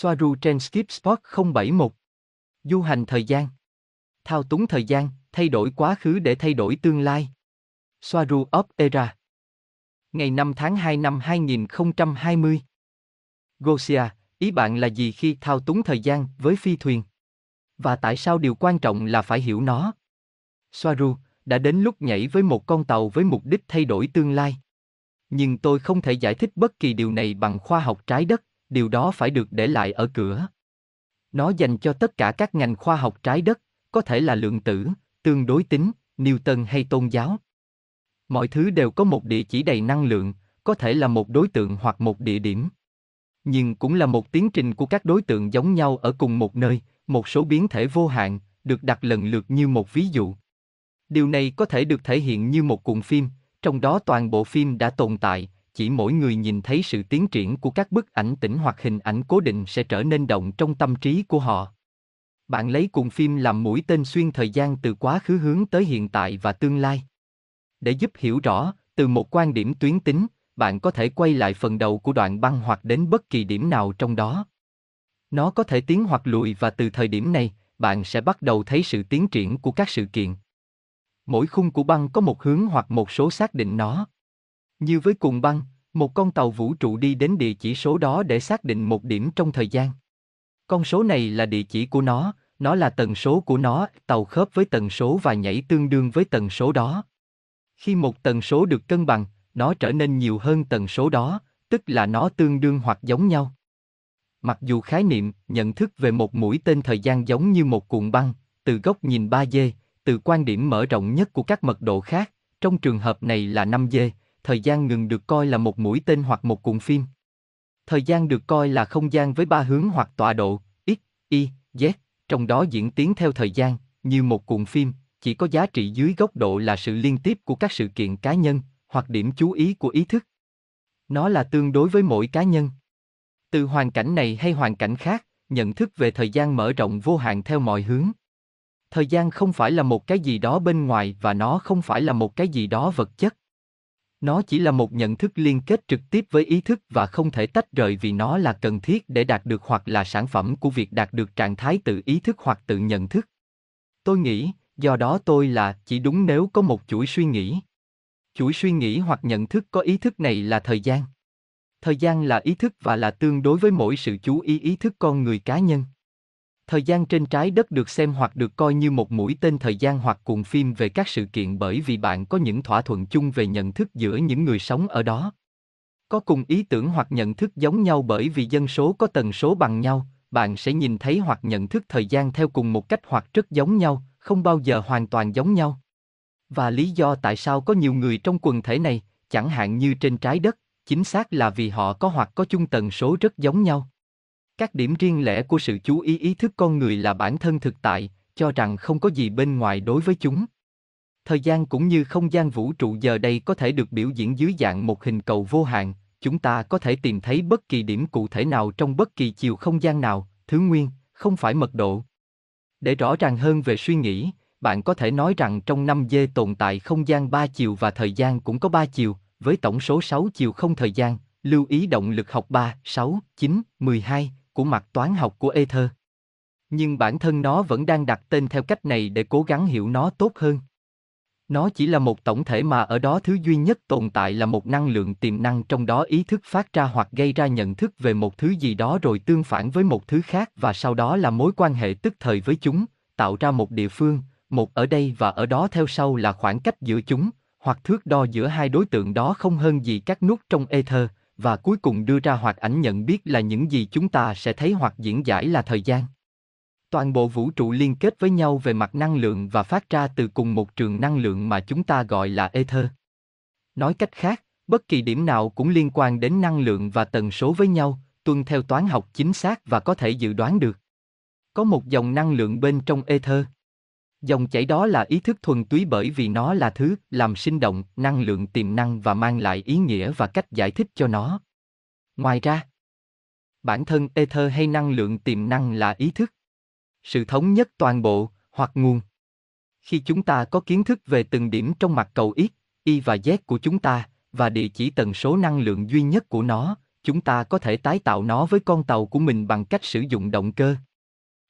Soaru trên Skip Spot 071. Du hành thời gian. Thao túng thời gian, thay đổi quá khứ để thay đổi tương lai. Soaru of Era. Ngày 5 tháng 2 năm 2020. Gosia, ý bạn là gì khi thao túng thời gian với phi thuyền? Và tại sao điều quan trọng là phải hiểu nó? Soaru, đã đến lúc nhảy với một con tàu với mục đích thay đổi tương lai. Nhưng tôi không thể giải thích bất kỳ điều này bằng khoa học trái đất, điều đó phải được để lại ở cửa. Nó dành cho tất cả các ngành khoa học trái đất, có thể là lượng tử, tương đối tính, Newton hay tôn giáo. Mọi thứ đều có một địa chỉ đầy năng lượng, có thể là một đối tượng hoặc một địa điểm. Nhưng cũng là một tiến trình của các đối tượng giống nhau ở cùng một nơi, một số biến thể vô hạn, được đặt lần lượt như một ví dụ. Điều này có thể được thể hiện như một cuộn phim, trong đó toàn bộ phim đã tồn tại, chỉ mỗi người nhìn thấy sự tiến triển của các bức ảnh tĩnh hoặc hình ảnh cố định sẽ trở nên động trong tâm trí của họ. Bạn lấy cuộn phim làm mũi tên xuyên thời gian từ quá khứ hướng tới hiện tại và tương lai. Để giúp hiểu rõ, từ một quan điểm tuyến tính, bạn có thể quay lại phần đầu của đoạn băng hoặc đến bất kỳ điểm nào trong đó. Nó có thể tiến hoặc lùi và từ thời điểm này, bạn sẽ bắt đầu thấy sự tiến triển của các sự kiện. Mỗi khung của băng có một hướng hoặc một số xác định nó. Như với cùng băng, một con tàu vũ trụ đi đến địa chỉ số đó để xác định một điểm trong thời gian. Con số này là địa chỉ của nó, nó là tần số của nó, tàu khớp với tần số và nhảy tương đương với tần số đó. Khi một tần số được cân bằng, nó trở nên nhiều hơn tần số đó, tức là nó tương đương hoặc giống nhau. Mặc dù khái niệm, nhận thức về một mũi tên thời gian giống như một cuộn băng, từ góc nhìn 3D, từ quan điểm mở rộng nhất của các mật độ khác, trong trường hợp này là 5D, thời gian ngừng được coi là một mũi tên hoặc một cuộn phim. Thời gian được coi là không gian với ba hướng hoặc tọa độ, x, y, z, trong đó diễn tiến theo thời gian, như một cuộn phim, chỉ có giá trị dưới góc độ là sự liên tiếp của các sự kiện cá nhân, hoặc điểm chú ý của ý thức. Nó là tương đối với mỗi cá nhân. Từ hoàn cảnh này hay hoàn cảnh khác, nhận thức về thời gian mở rộng vô hạn theo mọi hướng. Thời gian không phải là một cái gì đó bên ngoài và nó không phải là một cái gì đó vật chất. Nó chỉ là một nhận thức liên kết trực tiếp với ý thức và không thể tách rời vì nó là cần thiết để đạt được hoặc là sản phẩm của việc đạt được trạng thái tự ý thức hoặc tự nhận thức. Tôi nghĩ, do đó tôi là chỉ đúng nếu có một chuỗi suy nghĩ. Chuỗi suy nghĩ hoặc nhận thức có ý thức này là thời gian. Thời gian là ý thức và là tương đối với mỗi sự chú ý ý thức con người cá nhân. Thời gian trên trái đất được xem hoặc được coi như một mũi tên thời gian hoặc cuộn phim về các sự kiện bởi vì bạn có những thỏa thuận chung về nhận thức giữa những người sống ở đó. Có cùng ý tưởng hoặc nhận thức giống nhau bởi vì dân số có tần số bằng nhau, bạn sẽ nhìn thấy hoặc nhận thức thời gian theo cùng một cách hoặc rất giống nhau, không bao giờ hoàn toàn giống nhau. Và lý do tại sao có nhiều người trong quần thể này, chẳng hạn như trên trái đất, chính xác là vì họ có hoặc có chung tần số rất giống nhau. Các điểm riêng lẻ của sự chú ý ý thức con người là bản thân thực tại, cho rằng không có gì bên ngoài đối với chúng. Thời gian cũng như không gian vũ trụ giờ đây có thể được biểu diễn dưới dạng một hình cầu vô hạn, chúng ta có thể tìm thấy bất kỳ điểm cụ thể nào trong bất kỳ chiều không gian nào, thứ nguyên, không phải mật độ. Để rõ ràng hơn về suy nghĩ, bạn có thể nói rằng trong năm d tồn tại không gian ba chiều và thời gian cũng có ba chiều, với tổng số 6 chiều không thời gian, lưu ý động lực học 3, 6, 9, 12, của mặt toán học của Ether. Nhưng bản thân nó vẫn đang đặt tên theo cách này để cố gắng hiểu nó tốt hơn. Nó chỉ là một tổng thể mà ở đó thứ duy nhất tồn tại là một năng lượng tiềm năng trong đó ý thức phát ra hoặc gây ra nhận thức về một thứ gì đó rồi tương phản với một thứ khác và sau đó là mối quan hệ tức thời với chúng, tạo ra một địa phương, một ở đây và ở đó theo sau là khoảng cách giữa chúng, hoặc thước đo giữa hai đối tượng đó không hơn gì các nút trong ether, và cuối cùng đưa ra hoạt ảnh nhận biết là những gì chúng ta sẽ thấy hoặc diễn giải là thời gian. Toàn bộ vũ trụ liên kết với nhau về mặt năng lượng và phát ra từ cùng một trường năng lượng mà chúng ta gọi là ether. Nói cách khác, bất kỳ điểm nào cũng liên quan đến năng lượng và tần số với nhau, tuân theo toán học chính xác và có thể dự đoán được. Có một dòng năng lượng bên trong ether. Dòng chảy đó là ý thức thuần túy bởi vì nó là thứ làm sinh động, năng lượng tiềm năng và mang lại ý nghĩa và cách giải thích cho nó. Ngoài ra, bản thân ether hay năng lượng tiềm năng là ý thức. Sự thống nhất toàn bộ, hoặc nguồn. Khi chúng ta có kiến thức về từng điểm trong mặt cầu X, Y và Z của chúng ta, và địa chỉ tần số năng lượng duy nhất của nó, chúng ta có thể tái tạo nó với con tàu của mình bằng cách sử dụng động cơ.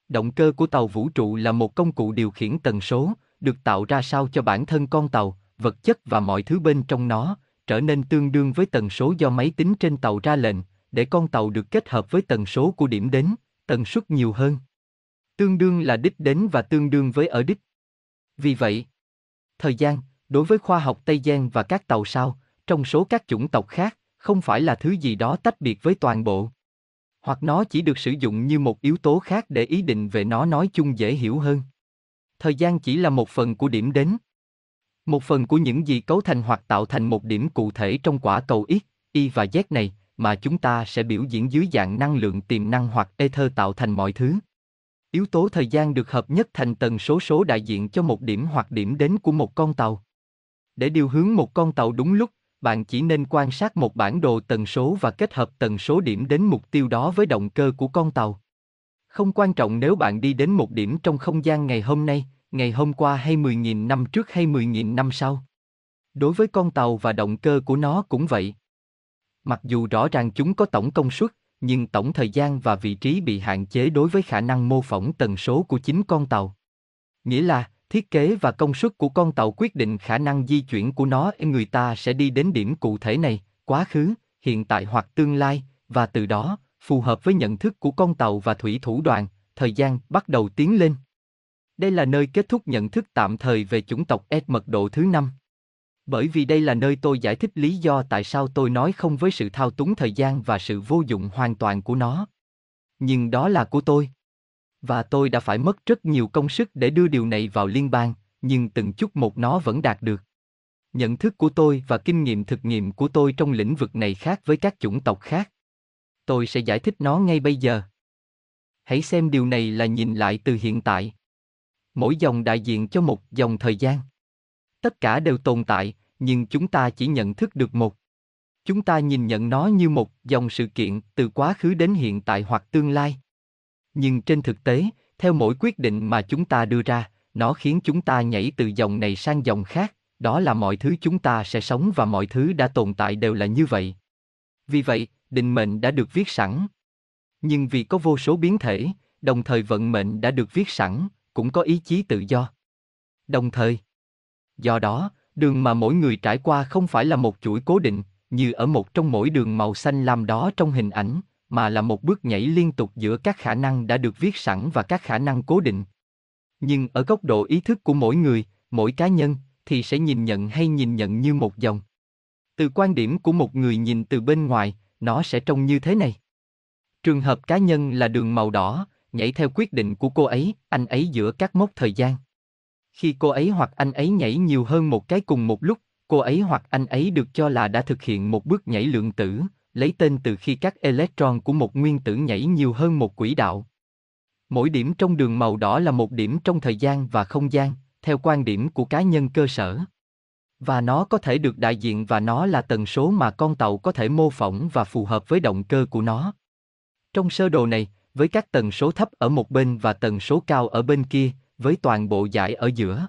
Động cơ của tàu vũ trụ là một công cụ điều khiển tần số, được tạo ra sao cho bản thân con tàu, vật chất và mọi thứ bên trong nó, trở nên tương đương với tần số do máy tính trên tàu ra lệnh, để con tàu được kết hợp với tần số của điểm đến, tần suất nhiều hơn. Tương đương là đích đến và tương đương với ở đích. Vì vậy, thời gian, đối với khoa học Tây Giang và các tàu sao, trong số các chủng tộc khác, không phải là thứ gì đó tách biệt với toàn bộ. Hoặc nó chỉ được sử dụng như một yếu tố khác để ý định về nó nói chung dễ hiểu hơn. Thời gian chỉ là một phần của điểm đến. Một phần của những gì cấu thành hoặc tạo thành một điểm cụ thể trong quả cầu X, Y và Z này, mà chúng ta sẽ biểu diễn dưới dạng năng lượng tiềm năng hoặc ether tạo thành mọi thứ. Yếu tố thời gian được hợp nhất thành tần số số đại diện cho một điểm hoặc điểm đến của một con tàu. Để điều hướng một con tàu đúng lúc, bạn chỉ nên quan sát một bản đồ tần số và kết hợp tần số điểm đến mục tiêu đó với động cơ của con tàu. Không quan trọng nếu bạn đi đến một điểm trong không gian ngày hôm nay, ngày hôm qua hay 10.000 năm trước hay 10.000 năm sau. Đối với con tàu và động cơ của nó cũng vậy. Mặc dù rõ ràng chúng có tổng công suất, nhưng tổng thời gian và vị trí bị hạn chế đối với khả năng mô phỏng tần số của chính con tàu. Nghĩa là, thiết kế và công suất của con tàu quyết định khả năng di chuyển của nó người ta sẽ đi đến điểm cụ thể này, quá khứ, hiện tại hoặc tương lai, và từ đó, phù hợp với nhận thức của con tàu và thủy thủ đoàn, thời gian bắt đầu tiến lên. Đây là nơi kết thúc nhận thức tạm thời về chủng tộc S mật độ thứ năm. Bởi vì đây là nơi tôi giải thích lý do tại sao tôi nói không với sự thao túng thời gian và sự vô dụng hoàn toàn của nó. Nhưng đó là của tôi. Và tôi đã phải mất rất nhiều công sức để đưa điều này vào liên bang, nhưng từng chút một nó vẫn đạt được. Nhận thức của tôi và kinh nghiệm thực nghiệm của tôi trong lĩnh vực này khác với các chủng tộc khác. Tôi sẽ giải thích nó ngay bây giờ. Hãy xem điều này là nhìn lại từ hiện tại. Mỗi dòng đại diện cho một dòng thời gian. Tất cả đều tồn tại, nhưng chúng ta chỉ nhận thức được một. Chúng ta nhìn nhận nó như một dòng sự kiện từ quá khứ đến hiện tại hoặc tương lai. Nhưng trên thực tế, theo mỗi quyết định mà chúng ta đưa ra, nó khiến chúng ta nhảy từ dòng này sang dòng khác, đó là mọi thứ chúng ta sẽ sống và mọi thứ đã tồn tại đều là như vậy. Vì vậy, định mệnh đã được viết sẵn. Nhưng vì có vô số biến thể, đồng thời vận mệnh đã được viết sẵn, cũng có ý chí tự do. Đồng thời, do đó, đường mà mỗi người trải qua không phải là một chuỗi cố định, như ở một trong mỗi đường màu xanh lam đó trong hình ảnh, mà là một bước nhảy liên tục giữa các khả năng đã được viết sẵn và các khả năng cố định. Nhưng ở góc độ ý thức của mỗi người, mỗi cá nhân, thì sẽ nhìn nhận hay nhìn nhận như một dòng. Từ quan điểm của một người nhìn từ bên ngoài, nó sẽ trông như thế này. Trường hợp cá nhân là đường màu đỏ, nhảy theo quyết định của cô ấy, anh ấy giữa các mốc thời gian. Khi cô ấy hoặc anh ấy nhảy nhiều hơn một cái cùng một lúc, cô ấy hoặc anh ấy được cho là đã thực hiện một bước nhảy lượng tử, lấy tên từ khi các electron của một nguyên tử nhảy nhiều hơn một quỹ đạo. Mỗi điểm trong đường màu đỏ là một điểm trong thời gian và không gian, theo quan điểm của cá nhân cơ sở. Và nó có thể được đại diện và nó là tần số mà con tàu có thể mô phỏng và phù hợp với động cơ của nó. Trong sơ đồ này, với các tần số thấp ở một bên và tần số cao ở bên kia, với toàn bộ giải ở giữa.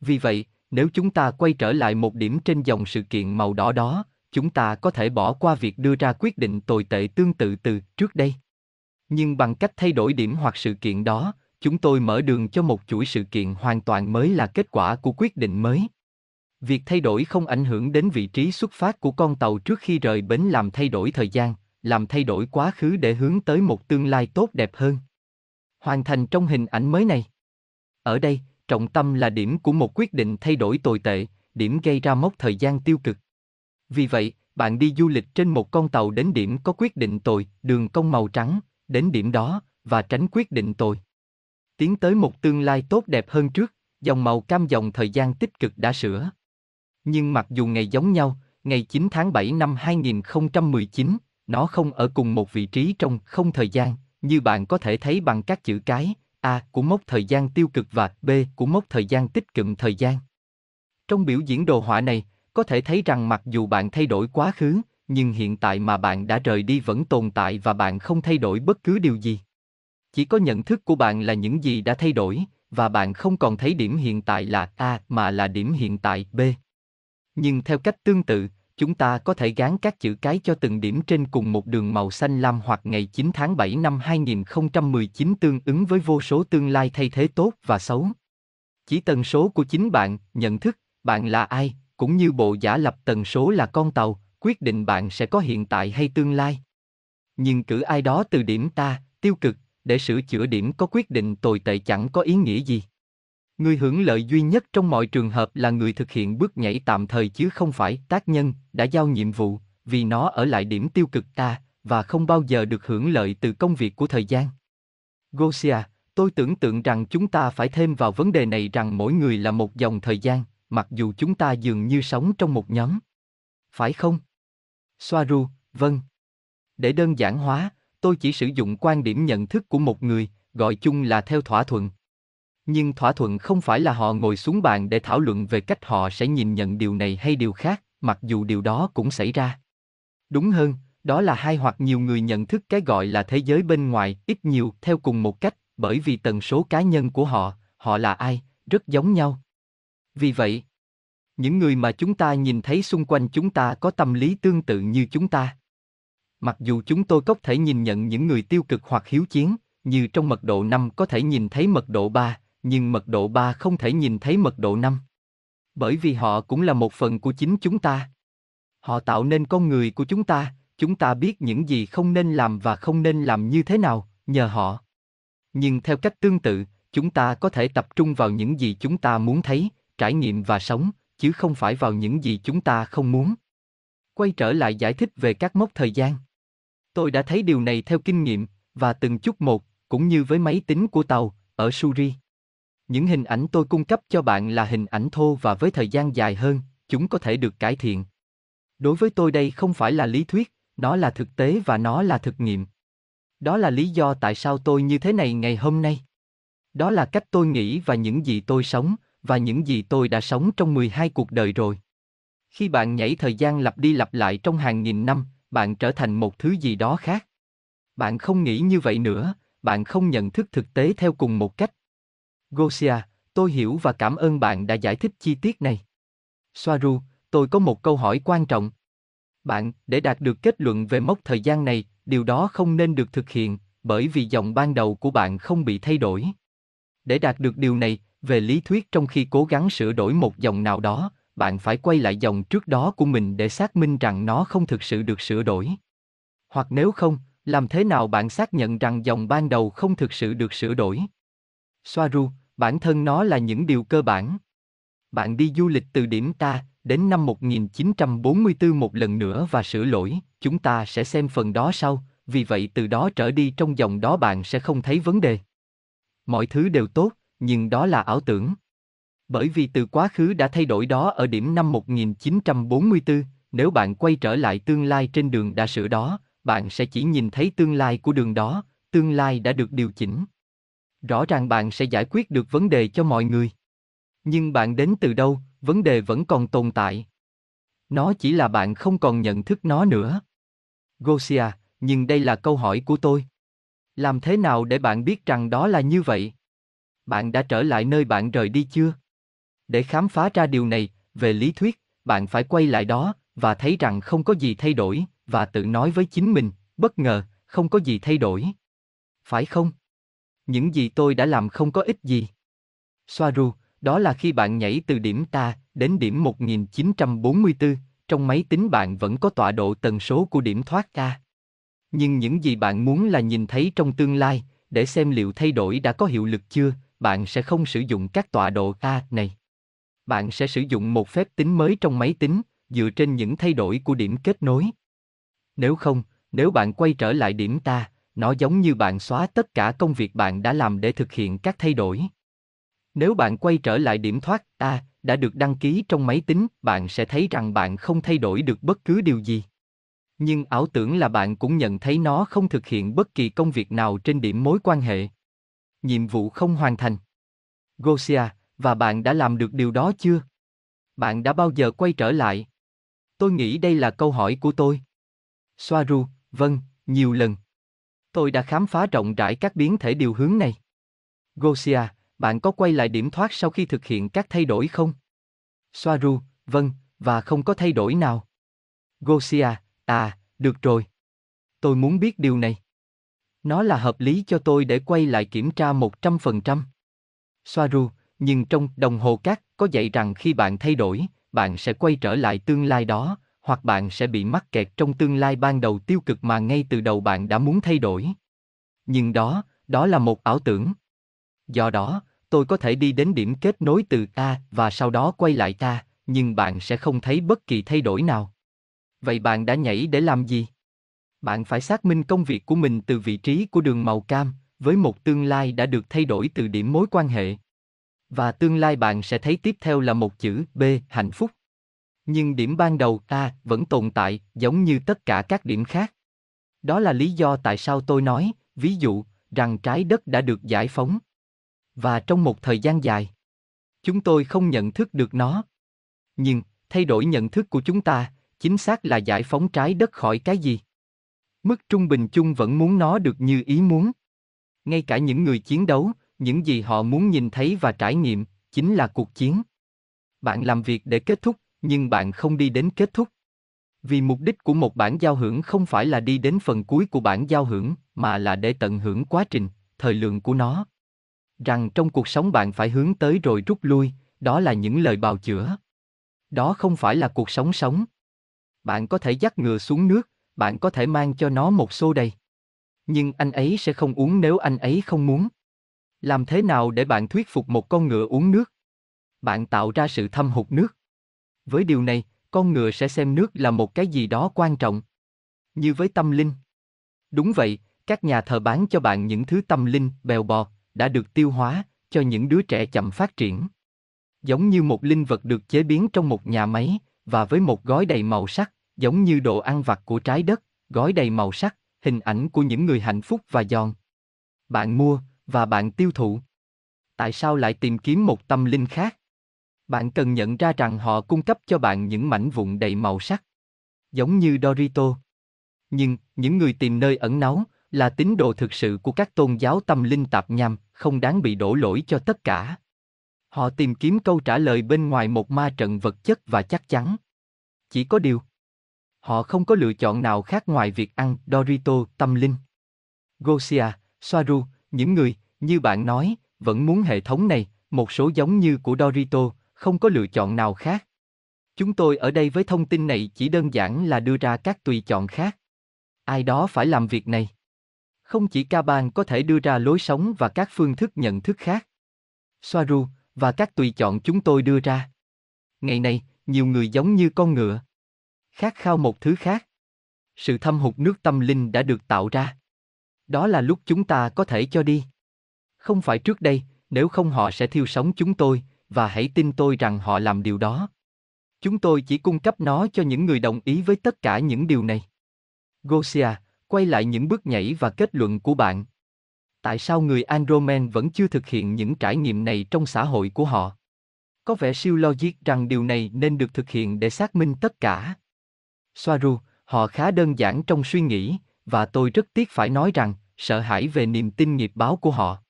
Vì vậy, nếu chúng ta quay trở lại một điểm trên dòng sự kiện màu đỏ đó, chúng ta có thể bỏ qua việc đưa ra quyết định tồi tệ tương tự từ trước đây. Nhưng bằng cách thay đổi điểm hoặc sự kiện đó, chúng tôi mở đường cho một chuỗi sự kiện hoàn toàn mới là kết quả của quyết định mới. Việc thay đổi không ảnh hưởng đến vị trí xuất phát của con tàu trước khi rời bến làm thay đổi thời gian, làm thay đổi quá khứ để hướng tới một tương lai tốt đẹp hơn. Hoàn thành trong hình ảnh mới này. Ở đây, trọng tâm là điểm của một quyết định thay đổi tồi tệ, điểm gây ra mốc thời gian tiêu cực. Vì vậy, bạn đi du lịch trên một con tàu đến điểm có quyết định tồi, đường cong màu trắng, đến điểm đó, và tránh quyết định tồi. Tiến tới một tương lai tốt đẹp hơn trước, dòng màu cam dòng thời gian tích cực đã sửa. Nhưng mặc dù ngày giống nhau, ngày 9 tháng 7 năm 2019, nó không ở cùng một vị trí trong không thời gian, như bạn có thể thấy bằng các chữ cái A của mốc thời gian tiêu cực và B của mốc thời gian tích cực thời gian. Trong biểu diễn đồ họa này, có thể thấy rằng mặc dù bạn thay đổi quá khứ, nhưng hiện tại mà bạn đã rời đi vẫn tồn tại và bạn không thay đổi bất cứ điều gì. Chỉ có nhận thức của bạn là những gì đã thay đổi, và bạn không còn thấy điểm hiện tại là A mà là điểm hiện tại B. Nhưng theo cách tương tự, chúng ta có thể gán các chữ cái cho từng điểm trên cùng một đường màu xanh lam hoặc ngày 9 tháng 7 năm 2019 tương ứng với vô số tương lai thay thế tốt và xấu. Chỉ tần số của chính bạn, nhận thức, bạn là ai, cũng như bộ giả lập tần số là con tàu, quyết định bạn sẽ có hiện tại hay tương lai. Nhưng cử ai đó từ điểm ta, tiêu cực, để sửa chữa điểm có quyết định tồi tệ chẳng có ý nghĩa gì. Người hưởng lợi duy nhất trong mọi trường hợp là người thực hiện bước nhảy tạm thời chứ không phải tác nhân đã giao nhiệm vụ, vì nó ở lại điểm tiêu cực ta và không bao giờ được hưởng lợi từ công việc của thời gian. Gosia, tôi tưởng tượng rằng chúng ta phải thêm vào vấn đề này rằng mỗi người là một dòng thời gian, mặc dù chúng ta dường như sống trong một nhóm. Phải không? Soaru, vâng. Để đơn giản hóa, tôi chỉ sử dụng quan điểm nhận thức của một người, gọi chung là theo thỏa thuận. Nhưng thỏa thuận không phải là họ ngồi xuống bàn để thảo luận về cách họ sẽ nhìn nhận điều này hay điều khác, mặc dù điều đó cũng xảy ra. Đúng hơn, đó là hai hoặc nhiều người nhận thức cái gọi là thế giới bên ngoài, ít nhiều theo cùng một cách, bởi vì tần số cá nhân của họ, họ là ai, rất giống nhau. Vì vậy, những người mà chúng ta nhìn thấy xung quanh chúng ta có tâm lý tương tự như chúng ta. Mặc dù chúng tôi có thể nhìn nhận những người tiêu cực hoặc hiếu chiến, như trong mật độ 5 có thể nhìn thấy mật độ 3, nhưng mật độ 3 không thể nhìn thấy mật độ 5. Bởi vì họ cũng là một phần của chính chúng ta. Họ tạo nên con người của chúng ta, chúng ta biết những gì không nên làm và không nên làm như thế nào, nhờ họ. Nhưng theo cách tương tự, chúng ta có thể tập trung vào những gì chúng ta muốn thấy, trải nghiệm và sống, chứ không phải vào những gì chúng ta không muốn. Quay trở lại giải thích về các mốc thời gian. Tôi đã thấy điều này theo kinh nghiệm, và từng chút một, cũng như với máy tính của tàu, ở Suri. Những hình ảnh tôi cung cấp cho bạn là hình ảnh thô và với thời gian dài hơn, chúng có thể được cải thiện. Đối với tôi đây không phải là lý thuyết, nó là thực tế và nó là thực nghiệm. Đó là lý do tại sao tôi như thế này ngày hôm nay. Đó là cách tôi nghĩ và những gì tôi sống, và những gì tôi đã sống trong 12 cuộc đời rồi. Khi bạn nhảy thời gian lặp đi lặp lại trong hàng nghìn năm, bạn trở thành một thứ gì đó khác. Bạn không nghĩ như vậy nữa, bạn không nhận thức thực tế theo cùng một cách. Gosia, tôi hiểu và cảm ơn bạn đã giải thích chi tiết này. Soaru, tôi có một câu hỏi quan trọng. Bạn, để đạt được kết luận về mốc thời gian này, điều đó không nên được thực hiện, bởi vì dòng ban đầu của bạn không bị thay đổi. Để đạt được điều này, về lý thuyết trong khi cố gắng sửa đổi một dòng nào đó, bạn phải quay lại dòng trước đó của mình để xác minh rằng nó không thực sự được sửa đổi. Hoặc nếu không, làm thế nào bạn xác nhận rằng dòng ban đầu không thực sự được sửa đổi? Soaru, bản thân nó là những điều cơ bản. Bạn đi du lịch từ điểm ta, đến năm 1944 một lần nữa và sửa lỗi, chúng ta sẽ xem phần đó sau, vì vậy từ đó trở đi trong dòng đó bạn sẽ không thấy vấn đề. Mọi thứ đều tốt, nhưng đó là ảo tưởng. Bởi vì từ quá khứ đã thay đổi đó ở điểm năm 1944, nếu bạn quay trở lại tương lai trên đường đã sửa đó, bạn sẽ chỉ nhìn thấy tương lai của đường đó, tương lai đã được điều chỉnh. Rõ ràng bạn sẽ giải quyết được vấn đề cho mọi người. Nhưng bạn đến từ đâu, vấn đề vẫn còn tồn tại. Nó chỉ là bạn không còn nhận thức nó nữa. Gosia, nhưng đây là câu hỏi của tôi. Làm thế nào để bạn biết rằng đó là như vậy? Bạn đã trở lại nơi bạn rời đi chưa? Để khám phá ra điều này, về lý thuyết, bạn phải quay lại đó và thấy rằng không có gì thay đổi và tự nói với chính mình, bất ngờ, không có gì thay đổi. Phải không? Những gì tôi đã làm không có ích gì. Soaru, đó là khi bạn nhảy từ điểm ta đến điểm 1944, trong máy tính bạn vẫn có tọa độ tần số của điểm thoát ra. Nhưng những gì bạn muốn là nhìn thấy trong tương lai, để xem liệu thay đổi đã có hiệu lực chưa, bạn sẽ không sử dụng các tọa độ A này. Bạn sẽ sử dụng một phép tính mới trong máy tính, dựa trên những thay đổi của điểm kết nối. Nếu không, nếu bạn quay trở lại điểm ta, nó giống như bạn xóa tất cả công việc bạn đã làm để thực hiện các thay đổi. Nếu bạn quay trở lại điểm thoát ta đã được đăng ký trong máy tính, bạn sẽ thấy rằng bạn không thay đổi được bất cứ điều gì. Nhưng ảo tưởng là bạn cũng nhận thấy nó không thực hiện bất kỳ công việc nào trên điểm mối quan hệ. Nhiệm vụ không hoàn thành. Gosia, và bạn đã làm được điều đó chưa? Bạn đã bao giờ quay trở lại? Tôi nghĩ đây là câu hỏi của tôi. Soaru, vâng, nhiều lần. Tôi đã khám phá rộng rãi các biến thể điều hướng này. Gosia, bạn có quay lại điểm thoát sau khi thực hiện các thay đổi không? Soaru, vâng, và không có thay đổi nào. Gosia, à, được rồi. Tôi muốn biết điều này. Nó là hợp lý cho tôi để quay lại kiểm tra 100%. Soaru, nhưng trong đồng hồ cát có dạy rằng khi bạn thay đổi, bạn sẽ quay trở lại tương lai đó, hoặc bạn sẽ bị mắc kẹt trong tương lai ban đầu tiêu cực mà ngay từ đầu bạn đã muốn thay đổi. Nhưng đó, đó là một ảo tưởng. Do đó, tôi có thể đi đến điểm kết nối từ A và sau đó quay lại ta, nhưng bạn sẽ không thấy bất kỳ thay đổi nào. Vậy bạn đã nhảy để làm gì? Bạn phải xác minh công việc của mình từ vị trí của đường màu cam, với một tương lai đã được thay đổi từ điểm mối quan hệ. Và tương lai bạn sẽ thấy tiếp theo là một chữ B, hạnh phúc. Nhưng điểm ban đầu A vẫn tồn tại, giống như tất cả các điểm khác. Đó là lý do tại sao tôi nói, ví dụ, rằng trái đất đã được giải phóng. Và trong một thời gian dài, chúng tôi không nhận thức được nó. Nhưng, thay đổi nhận thức của chúng ta, chính xác là giải phóng trái đất khỏi cái gì? Mức trung bình chung vẫn muốn nó được như ý muốn. Ngay cả những người chiến đấu, những gì họ muốn nhìn thấy và trải nghiệm, chính là cuộc chiến. Bạn làm việc để kết thúc, nhưng bạn không đi đến kết thúc. Vì mục đích của một bản giao hưởng không phải là đi đến phần cuối của bản giao hưởng, mà là để tận hưởng quá trình, thời lượng của nó. Rằng trong cuộc sống bạn phải hướng tới rồi rút lui, đó là những lời bào chữa. Đó không phải là cuộc sống sống. Bạn có thể dắt ngựa xuống nước, bạn có thể mang cho nó một xô đầy. Nhưng anh ấy sẽ không uống nếu anh ấy không muốn. Làm thế nào để bạn thuyết phục một con ngựa uống nước? Bạn tạo ra sự thâm hụt nước. Với điều này, con ngựa sẽ xem nước là một cái gì đó quan trọng. Như với tâm linh. Đúng vậy, các nhà thờ bán cho bạn những thứ tâm linh, bèo bọt, đã được tiêu hóa, cho những đứa trẻ chậm phát triển. Giống như một linh vật được chế biến trong một nhà máy, và với một gói đầy màu sắc, giống như đồ ăn vặt của trái đất, gói đầy màu sắc, hình ảnh của những người hạnh phúc và giòn. Bạn mua, và bạn tiêu thụ. Tại sao lại tìm kiếm một tâm linh khác? Bạn cần nhận ra rằng họ cung cấp cho bạn những mảnh vụn đầy màu sắc. Giống như Dorito. Nhưng, những người tìm nơi ẩn náu, là tín đồ thực sự của các tôn giáo tâm linh tạp nham, không đáng bị đổ lỗi cho tất cả. Họ tìm kiếm câu trả lời bên ngoài một ma trận vật chất và chắc chắn. Chỉ có điều, họ không có lựa chọn nào khác ngoài việc ăn Dorito tâm linh. Gosia, Soaru, những người, như bạn nói, vẫn muốn hệ thống này, một số giống như của Dorito, không có lựa chọn nào khác. Chúng tôi ở đây với thông tin này chỉ đơn giản là đưa ra các tùy chọn khác. Ai đó phải làm việc này. Không chỉ Kaban có thể đưa ra lối sống và các phương thức nhận thức khác. Soaru, và các tùy chọn chúng tôi đưa ra. Ngày nay, nhiều người giống như con ngựa. Khát khao một thứ khác. Sự thâm hụt nước tâm linh đã được tạo ra. Đó là lúc chúng ta có thể cho đi. Không phải trước đây, nếu không họ sẽ thiêu sống chúng tôi, và hãy tin tôi rằng họ làm điều đó. Chúng tôi chỉ cung cấp nó cho những người đồng ý với tất cả những điều này. Gosia, quay lại những bước nhảy và kết luận của bạn. Tại sao người Andromen vẫn chưa thực hiện những trải nghiệm này trong xã hội của họ? Có vẻ siêu logic rằng điều này nên được thực hiện để xác minh tất cả. Soaru, họ khá đơn giản trong suy nghĩ, và tôi rất tiếc phải nói rằng, sợ hãi về niềm tin nghiệp báo của họ.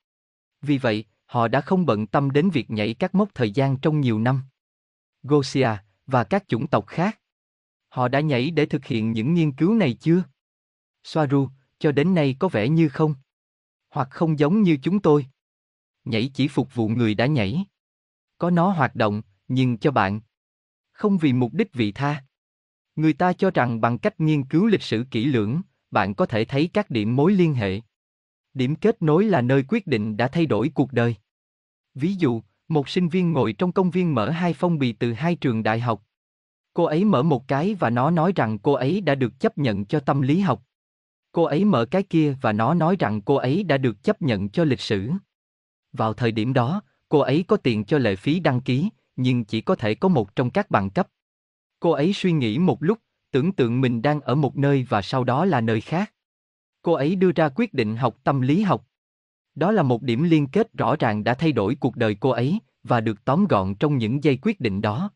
Vì vậy, họ đã không bận tâm đến việc nhảy các mốc thời gian trong nhiều năm. Gosia, và các chủng tộc khác. Họ đã nhảy để thực hiện những nghiên cứu này chưa? Soaru, cho đến nay có vẻ như không. Hoặc không giống như chúng tôi. Nhảy chỉ phục vụ người đã nhảy. Có nó hoạt động, nhưng cho bạn. Không vì mục đích vị tha. Người ta cho rằng bằng cách nghiên cứu lịch sử kỹ lưỡng, bạn có thể thấy các điểm mối liên hệ. Điểm kết nối là nơi quyết định đã thay đổi cuộc đời. Ví dụ, một sinh viên ngồi trong công viên mở hai phong bì từ hai trường đại học. Cô ấy mở một cái và nó nói rằng cô ấy đã được chấp nhận cho tâm lý học. Cô ấy mở cái kia và nó nói rằng cô ấy đã được chấp nhận cho lịch sử. Vào thời điểm đó, cô ấy có tiền cho lệ phí đăng ký, nhưng chỉ có thể có một trong các bằng cấp. Cô ấy suy nghĩ một lúc, tưởng tượng mình đang ở một nơi và sau đó là nơi khác. Cô ấy đưa ra quyết định học tâm lý học. Đó là một điểm liên kết rõ ràng đã thay đổi cuộc đời cô ấy và được tóm gọn trong những giây quyết định đó.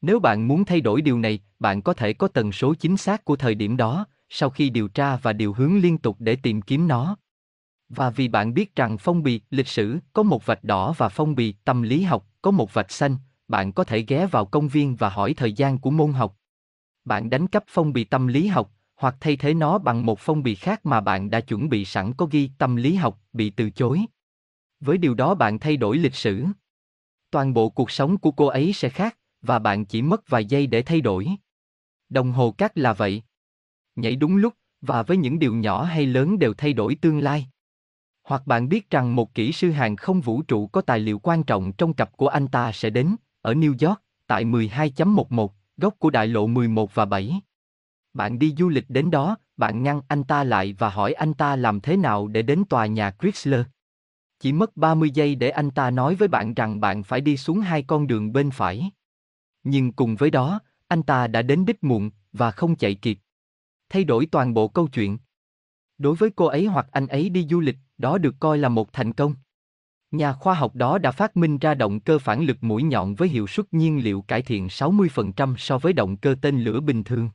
Nếu bạn muốn thay đổi điều này, bạn có thể có tần số chính xác của thời điểm đó, sau khi điều tra và điều hướng liên tục để tìm kiếm nó. Và vì bạn biết rằng phong bì lịch sử có một vạch đỏ và phong bì tâm lý học có một vạch xanh, bạn có thể ghé vào công viên và hỏi thời gian của môn học. Bạn đánh cắp phong bì tâm lý học, hoặc thay thế nó bằng một phong bì khác mà bạn đã chuẩn bị sẵn có ghi tâm lý học bị từ chối. Với điều đó bạn thay đổi lịch sử. Toàn bộ cuộc sống của cô ấy sẽ khác, và bạn chỉ mất vài giây để thay đổi. Đồng hồ cát là vậy. Nhảy đúng lúc, và với những điều nhỏ hay lớn đều thay đổi tương lai. Hoặc bạn biết rằng một kỹ sư hàng không vũ trụ có tài liệu quan trọng trong cặp của anh ta sẽ đến, ở New York, tại 12.11, góc của đại lộ 11 và 7. Bạn đi du lịch đến đó, bạn ngăn anh ta lại và hỏi anh ta làm thế nào để đến tòa nhà Chrysler. Chỉ mất 30 giây để anh ta nói với bạn rằng bạn phải đi xuống hai con đường bên phải. Nhưng cùng với đó, anh ta đã đến đích muộn và không chạy kịp. Thay đổi toàn bộ câu chuyện. Đối với cô ấy hoặc anh ấy đi du lịch, đó được coi là một thành công. Nhà khoa học đó đã phát minh ra động cơ phản lực mũi nhọn với hiệu suất nhiên liệu cải thiện 60% so với động cơ tên lửa bình thường.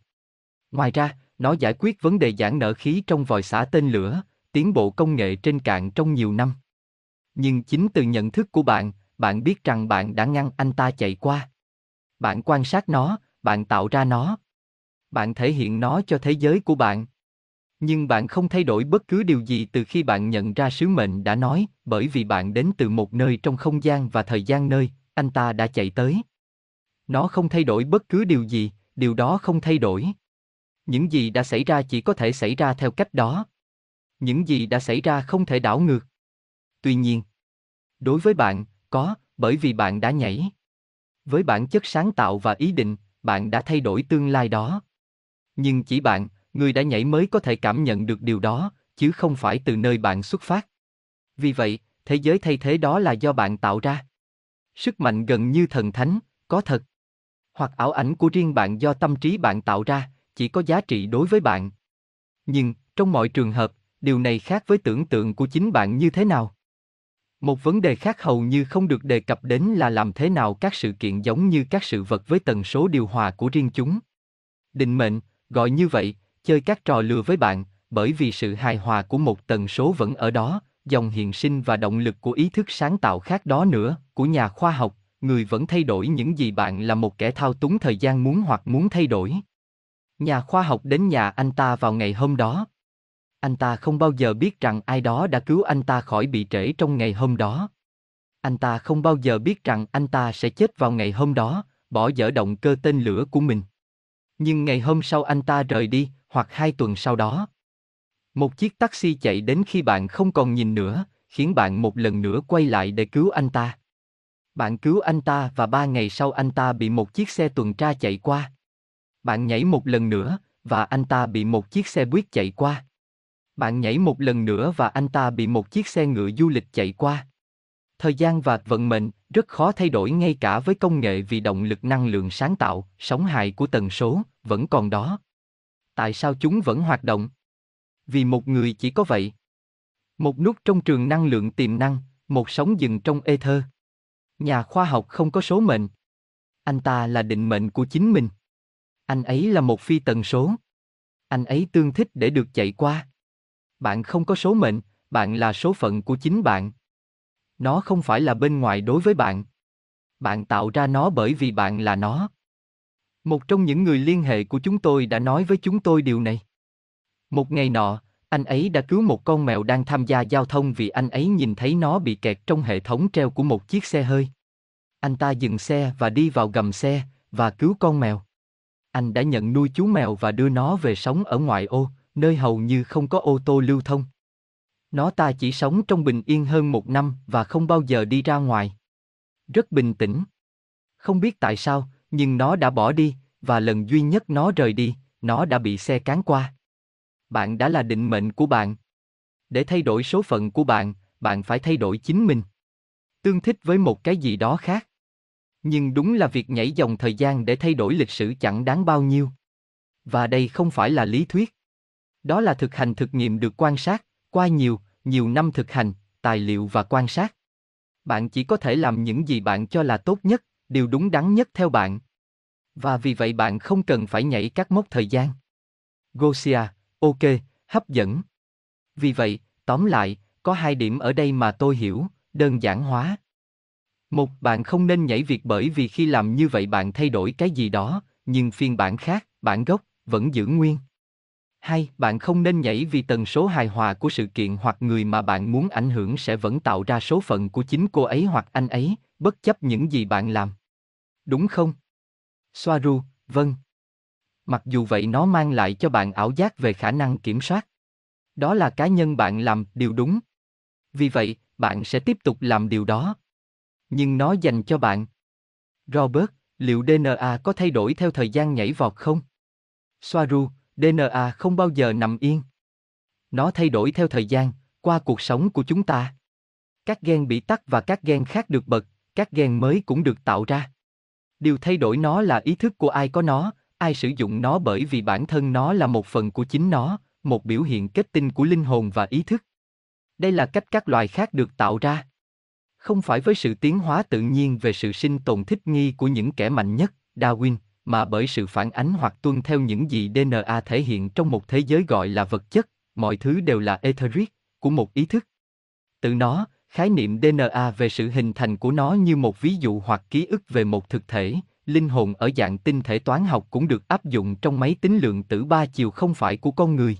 Ngoài ra, nó giải quyết vấn đề giãn nở khí trong vòi xả tên lửa, tiến bộ công nghệ trên cạn trong nhiều năm. Nhưng chính từ nhận thức của bạn, bạn biết rằng bạn đã ngăn anh ta chạy qua. Bạn quan sát nó, bạn tạo ra nó. Bạn thể hiện nó cho thế giới của bạn. Nhưng bạn không thay đổi bất cứ điều gì từ khi bạn nhận ra sứ mệnh đã nói, bởi vì bạn đến từ một nơi trong không gian và thời gian nơi anh ta đã chạy tới. Nó không thay đổi bất cứ điều gì, điều đó không thay đổi. Những gì đã xảy ra chỉ có thể xảy ra theo cách đó. Những gì đã xảy ra không thể đảo ngược. Tuy nhiên, đối với bạn, có, bởi vì bạn đã nhảy. Với bản chất sáng tạo và ý định, bạn đã thay đổi tương lai đó. Nhưng chỉ bạn, người đã nhảy mới có thể cảm nhận được điều đó, chứ không phải từ nơi bạn xuất phát. Vì vậy, thế giới thay thế đó là do bạn tạo ra. Sức mạnh gần như thần thánh, có thật. Hoặc ảo ảnh của riêng bạn do tâm trí bạn tạo ra, chỉ có giá trị đối với bạn. Nhưng, trong mọi trường hợp, điều này khác với tưởng tượng của chính bạn như thế nào? Một vấn đề khác hầu như không được đề cập đến là làm thế nào các sự kiện giống như các sự vật với tần số điều hòa của riêng chúng. Định mệnh, gọi như vậy, chơi các trò lừa với bạn, bởi vì sự hài hòa của một tần số vẫn ở đó, dòng hiện sinh và động lực của ý thức sáng tạo khác đó nữa, của nhà khoa học, người vẫn thay đổi những gì bạn là một kẻ thao túng thời gian muốn hoặc muốn thay đổi. Nhà khoa học đến nhà anh ta vào ngày hôm đó. Anh ta không bao giờ biết rằng ai đó đã cứu anh ta khỏi bị trễ trong ngày hôm đó. Anh ta không bao giờ biết rằng anh ta sẽ chết vào ngày hôm đó, bỏ dở động cơ tên lửa của mình. Nhưng ngày hôm sau anh ta rời đi, hoặc hai tuần sau đó. Một chiếc taxi chạy đến khi bạn không còn nhìn nữa, khiến bạn một lần nữa quay lại để cứu anh ta. Bạn cứu anh ta và ba ngày sau anh ta bị một chiếc xe tuần tra chạy qua. Bạn nhảy một lần nữa, và anh ta bị một chiếc xe buýt chạy qua. Bạn nhảy một lần nữa và anh ta bị một chiếc xe ngựa du lịch chạy qua. Thời gian và vận mệnh rất khó thay đổi ngay cả với công nghệ vì động lực năng lượng sáng tạo, sóng hài của tần số vẫn còn đó. Tại sao chúng vẫn hoạt động? Vì một người chỉ có vậy. Một nút trong trường năng lượng tiềm năng, một sóng dừng trong ether. Nhà khoa học không có số mệnh. Anh ta là định mệnh của chính mình. Anh ấy là một phi tần số. Anh ấy tương thích để được chạy qua. Bạn không có số mệnh, bạn là số phận của chính bạn. Nó không phải là bên ngoài đối với bạn. Bạn tạo ra nó bởi vì bạn là nó. Một trong những người liên hệ của chúng tôi đã nói với chúng tôi điều này. Một ngày nọ, anh ấy đã cứu một con mèo đang tham gia giao thông vì anh ấy nhìn thấy nó bị kẹt trong hệ thống treo của một chiếc xe hơi. Anh ta dừng xe và đi vào gầm xe và cứu con mèo. Anh đã nhận nuôi chú mèo và đưa nó về sống ở ngoại ô, nơi hầu như không có ô tô lưu thông. Nó ta chỉ sống trong bình yên hơn một năm và không bao giờ đi ra ngoài. Rất bình tĩnh. Không biết tại sao, nhưng nó đã bỏ đi, và lần duy nhất nó rời đi, nó đã bị xe cán qua. Bạn đã là định mệnh của bạn. Để thay đổi số phận của bạn, bạn phải thay đổi chính mình. Tương thích với một cái gì đó khác. Nhưng đúng là việc nhảy dòng thời gian để thay đổi lịch sử chẳng đáng bao nhiêu. Và đây không phải là lý thuyết. Đó là thực hành thực nghiệm được quan sát, qua nhiều, nhiều năm thực hành, tài liệu và quan sát. Bạn chỉ có thể làm những gì bạn cho là tốt nhất, điều đúng đắn nhất theo bạn. Và vì vậy bạn không cần phải nhảy các mốc thời gian. Gosia, ok, hấp dẫn. Vì vậy, tóm lại, có hai điểm ở đây mà tôi hiểu, đơn giản hóa. Một, bạn không nên nhảy việc bởi vì khi làm như vậy bạn thay đổi cái gì đó, nhưng phiên bản khác, bản gốc, vẫn giữ nguyên. Hai, bạn không nên nhảy vì tần số hài hòa của sự kiện hoặc người mà bạn muốn ảnh hưởng sẽ vẫn tạo ra số phận của chính cô ấy hoặc anh ấy, bất chấp những gì bạn làm. Đúng không? Soaru, vâng. Mặc dù vậy nó mang lại cho bạn ảo giác về khả năng kiểm soát. Đó là cá nhân bạn làm điều đúng. Vì vậy, bạn sẽ tiếp tục làm điều đó. Nhưng nó dành cho bạn. Robert, liệu DNA có thay đổi theo thời gian nhảy vọt không? Soaru, DNA không bao giờ nằm yên. Nó thay đổi theo thời gian, qua cuộc sống của chúng ta. Các gen bị tắt và các gen khác được bật, các gen mới cũng được tạo ra. Điều thay đổi nó là ý thức của ai có nó, ai sử dụng nó bởi vì bản thân nó là một phần của chính nó, một biểu hiện kết tinh của linh hồn và ý thức. Đây là cách các loài khác được tạo ra. Không phải với sự tiến hóa tự nhiên về sự sinh tồn thích nghi của những kẻ mạnh nhất, Darwin, mà bởi sự phản ánh hoặc tuân theo những gì DNA thể hiện trong một thế giới gọi là vật chất, mọi thứ đều là etheric, của một ý thức. Từ nó, khái niệm DNA về sự hình thành của nó như một ví dụ hoặc ký ức về một thực thể, linh hồn ở dạng tinh thể toán học cũng được áp dụng trong máy tính lượng tử ba chiều không phải của con người.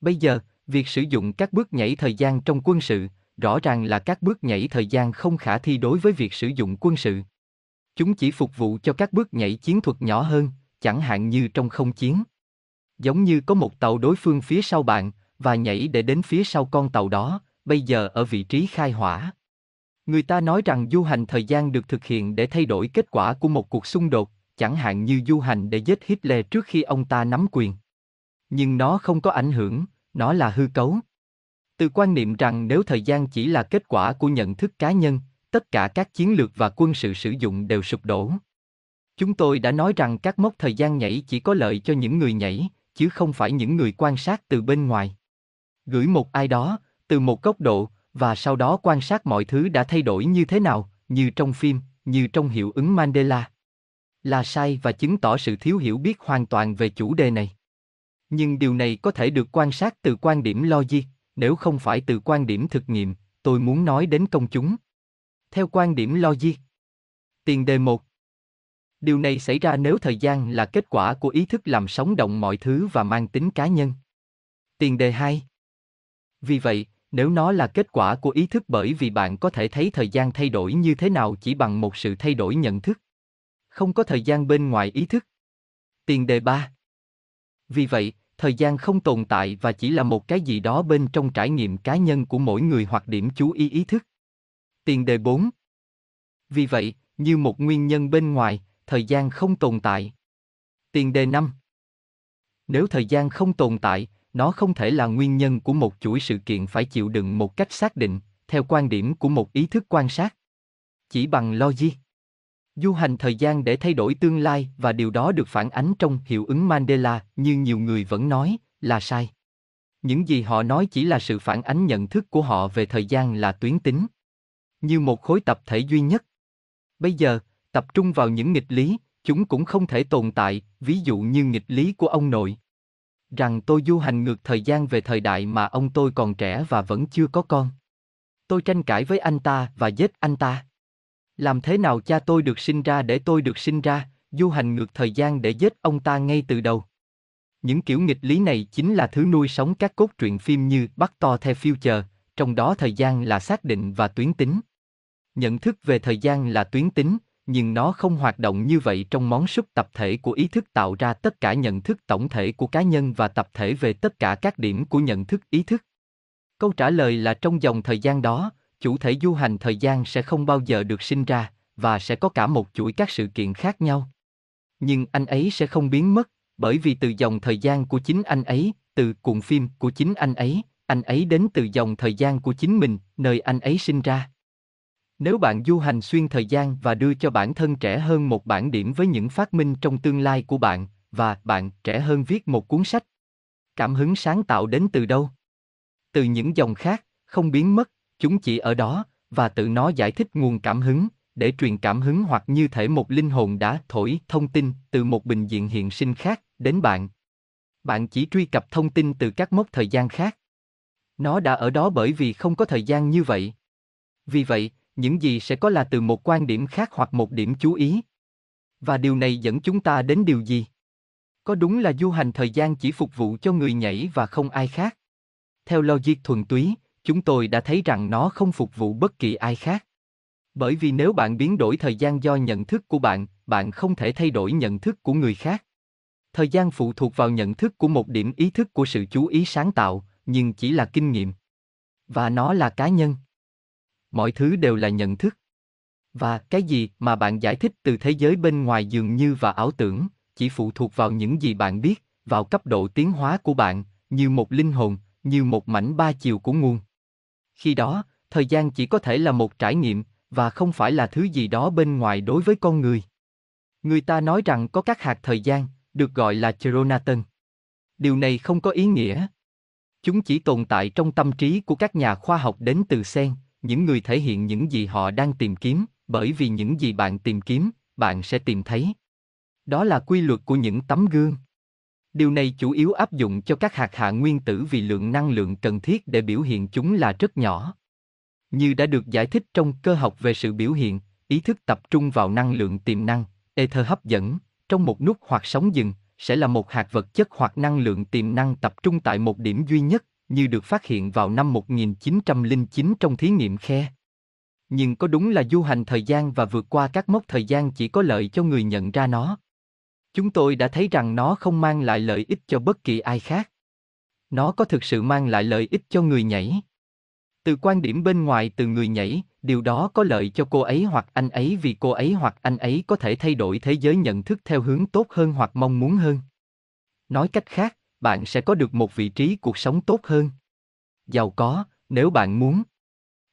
Bây giờ, việc sử dụng các bước nhảy thời gian trong quân sự, rõ ràng là các bước nhảy thời gian không khả thi đối với việc sử dụng quân sự. Chúng chỉ phục vụ cho các bước nhảy chiến thuật nhỏ hơn, chẳng hạn như trong không chiến. Giống như có một tàu đối phương phía sau bạn, và nhảy để đến phía sau con tàu đó, bây giờ ở vị trí khai hỏa. Người ta nói rằng du hành thời gian được thực hiện để thay đổi kết quả của một cuộc xung đột, chẳng hạn như du hành để giết Hitler trước khi ông ta nắm quyền. Nhưng nó không có ảnh hưởng, nó là hư cấu. Từ quan niệm rằng nếu thời gian chỉ là kết quả của nhận thức cá nhân, tất cả các chiến lược và quân sự sử dụng đều sụp đổ. Chúng tôi đã nói rằng các mốc thời gian nhảy chỉ có lợi cho những người nhảy, chứ không phải những người quan sát từ bên ngoài. Gửi một ai đó, từ một góc độ, và sau đó quan sát mọi thứ đã thay đổi như thế nào, như trong phim, như trong hiệu ứng Mandela. Là sai và chứng tỏ sự thiếu hiểu biết hoàn toàn về chủ đề này. Nhưng điều này có thể được quan sát từ quan điểm logic, nếu không phải từ quan điểm thực nghiệm, tôi muốn nói đến công chúng. Theo quan điểm logic. Tiền đề một. Điều này xảy ra nếu thời gian là kết quả của ý thức làm sống động mọi thứ và mang tính cá nhân. Tiền đề 2. Vì vậy, nếu nó là kết quả của ý thức bởi vì bạn có thể thấy thời gian thay đổi như thế nào chỉ bằng một sự thay đổi nhận thức. Không có thời gian bên ngoài ý thức. Tiền đề 3. Vì vậy, thời gian không tồn tại và chỉ là một cái gì đó bên trong trải nghiệm cá nhân của mỗi người hoặc điểm chú ý ý thức. Tiền đề 4. Vì vậy, như một nguyên nhân bên ngoài, thời gian không tồn tại. Tiền đề 5. Nếu thời gian không tồn tại, nó không thể là nguyên nhân của một chuỗi sự kiện phải chịu đựng một cách xác định, theo quan điểm của một ý thức quan sát. Chỉ bằng logic. Du hành thời gian để thay đổi tương lai và điều đó được phản ánh trong hiệu ứng Mandela như nhiều người vẫn nói, là sai. Những gì họ nói chỉ là sự phản ánh nhận thức của họ về thời gian là tuyến tính. Như một khối tập thể duy nhất. Bây giờ, tập trung vào những nghịch lý, chúng cũng không thể tồn tại, ví dụ như nghịch lý của ông nội. Rằng tôi du hành ngược thời gian về thời đại mà ông tôi còn trẻ và vẫn chưa có con. Tôi tranh cãi với anh ta và giết anh ta. Làm thế nào cha tôi được sinh ra để tôi được sinh ra, du hành ngược thời gian để giết ông ta ngay từ đầu. Những kiểu nghịch lý này chính là thứ nuôi sống các cốt truyện phim như Bắt to The Future, trong đó thời gian là xác định và tuyến tính. Nhận thức về thời gian là tuyến tính, nhưng nó không hoạt động như vậy trong món súp tập thể của ý thức tạo ra tất cả nhận thức tổng thể của cá nhân và tập thể về tất cả các điểm của nhận thức ý thức. Câu trả lời là trong dòng thời gian đó, chủ thể du hành thời gian sẽ không bao giờ được sinh ra, và sẽ có cả một chuỗi các sự kiện khác nhau. Nhưng anh ấy sẽ không biến mất, bởi vì từ dòng thời gian của chính anh ấy, từ cuộn phim của chính anh ấy, anh ấy đến từ dòng thời gian của chính mình, nơi anh ấy sinh ra. Nếu bạn du hành xuyên thời gian và đưa cho bản thân trẻ hơn một bản điểm với những phát minh trong tương lai của bạn, và bạn trẻ hơn viết một cuốn sách. Cảm hứng sáng tạo đến từ đâu? Từ những dòng khác, không biến mất, chúng chỉ ở đó, và tự nó giải thích nguồn cảm hứng, để truyền cảm hứng hoặc như thể một linh hồn đã thổi thông tin từ một bình diện hiện sinh khác đến bạn. Bạn chỉ truy cập thông tin từ các mốc thời gian khác. Nó đã ở đó bởi vì không có thời gian như vậy. Vì vậy, những gì sẽ có là từ một quan điểm khác hoặc một điểm chú ý. Và điều này dẫn chúng ta đến điều gì? Có đúng là du hành thời gian chỉ phục vụ cho người nhảy và không ai khác? Theo logic thuần túy, chúng tôi đã thấy rằng nó không phục vụ bất kỳ ai khác. Bởi vì nếu bạn biến đổi thời gian do nhận thức của bạn, bạn không thể thay đổi nhận thức của người khác. Thời gian phụ thuộc vào nhận thức của một điểm ý thức của sự chú ý sáng tạo, nhưng chỉ là kinh nghiệm. Và nó là cá nhân. Mọi thứ đều là nhận thức. Và cái gì mà bạn giải thích từ thế giới bên ngoài dường như và ảo tưởng, chỉ phụ thuộc vào những gì bạn biết, vào cấp độ tiến hóa của bạn, như một linh hồn, như một mảnh ba chiều của nguồn. Khi đó, thời gian chỉ có thể là một trải nghiệm, và không phải là thứ gì đó bên ngoài đối với con người. Người ta nói rằng có các hạt thời gian, được gọi là Chronaton. Điều này không có ý nghĩa. Chúng chỉ tồn tại trong tâm trí của các nhà khoa học đến từ sen, những người thể hiện những gì họ đang tìm kiếm, bởi vì những gì bạn tìm kiếm, bạn sẽ tìm thấy. Đó là quy luật của những tấm gương. Điều này chủ yếu áp dụng cho các hạt hạ nguyên tử vì lượng năng lượng cần thiết để biểu hiện chúng là rất nhỏ. Như đã được giải thích trong cơ học về sự biểu hiện, ý thức tập trung vào năng lượng tiềm năng, ether hấp dẫn, trong một nút hoặc sóng dừng, sẽ là một hạt vật chất hoặc năng lượng tiềm năng tập trung tại một điểm duy nhất, như được phát hiện vào năm 1909 trong thí nghiệm khe. Nhưng có đúng là du hành thời gian và vượt qua các mốc thời gian chỉ có lợi cho người nhận ra nó. Chúng tôi đã thấy rằng nó không mang lại lợi ích cho bất kỳ ai khác. Nó có thực sự mang lại lợi ích cho người nhảy. Từ quan điểm bên ngoài từ người nhảy, điều đó có lợi cho cô ấy hoặc anh ấy vì cô ấy hoặc anh ấy có thể thay đổi thế giới nhận thức theo hướng tốt hơn hoặc mong muốn hơn. Nói cách khác, bạn sẽ có được một vị trí cuộc sống tốt hơn. Giàu có, nếu bạn muốn.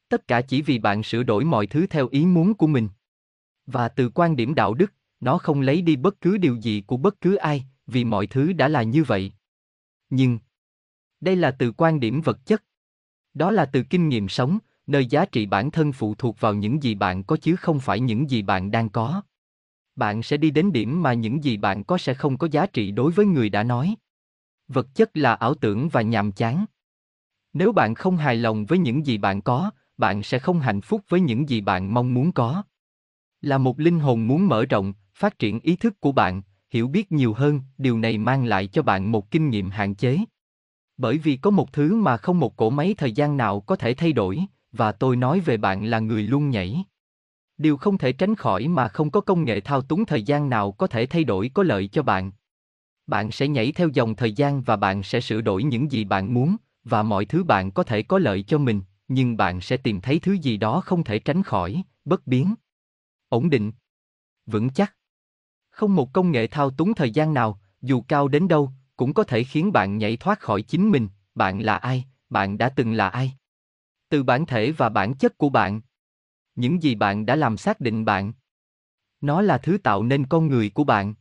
Tất cả chỉ vì bạn sửa đổi mọi thứ theo ý muốn của mình. Và từ quan điểm đạo đức, nó không lấy đi bất cứ điều gì của bất cứ ai, vì mọi thứ đã là như vậy. Nhưng, đây là từ quan điểm vật chất. Đó là từ kinh nghiệm sống, nơi giá trị bản thân phụ thuộc vào những gì bạn có chứ không phải những gì bạn đang có. Bạn sẽ đi đến điểm mà những gì bạn có sẽ không có giá trị đối với người đã nói. Vật chất là ảo tưởng và nhàm chán. Nếu bạn không hài lòng với những gì bạn có, bạn sẽ không hạnh phúc với những gì bạn mong muốn có. Là một linh hồn muốn mở rộng, phát triển ý thức của bạn, hiểu biết nhiều hơn, điều này mang lại cho bạn một kinh nghiệm hạn chế. Bởi vì có một thứ mà không một cỗ máy thời gian nào có thể thay đổi, và tôi nói về bạn là người luôn nhảy. Điều không thể tránh khỏi mà không có công nghệ thao túng thời gian nào có thể thay đổi có lợi cho bạn. Bạn sẽ nhảy theo dòng thời gian và bạn sẽ sửa đổi những gì bạn muốn, và mọi thứ bạn có thể có lợi cho mình, nhưng bạn sẽ tìm thấy thứ gì đó không thể tránh khỏi, bất biến. Ổn định. Vững chắc. Không một công nghệ thao túng thời gian nào, dù cao đến đâu, cũng có thể khiến bạn nhảy thoát khỏi chính mình, bạn là ai, bạn đã từng là ai. Từ bản thể và bản chất của bạn. Những gì bạn đã làm xác định bạn. Nó là thứ tạo nên con người của bạn.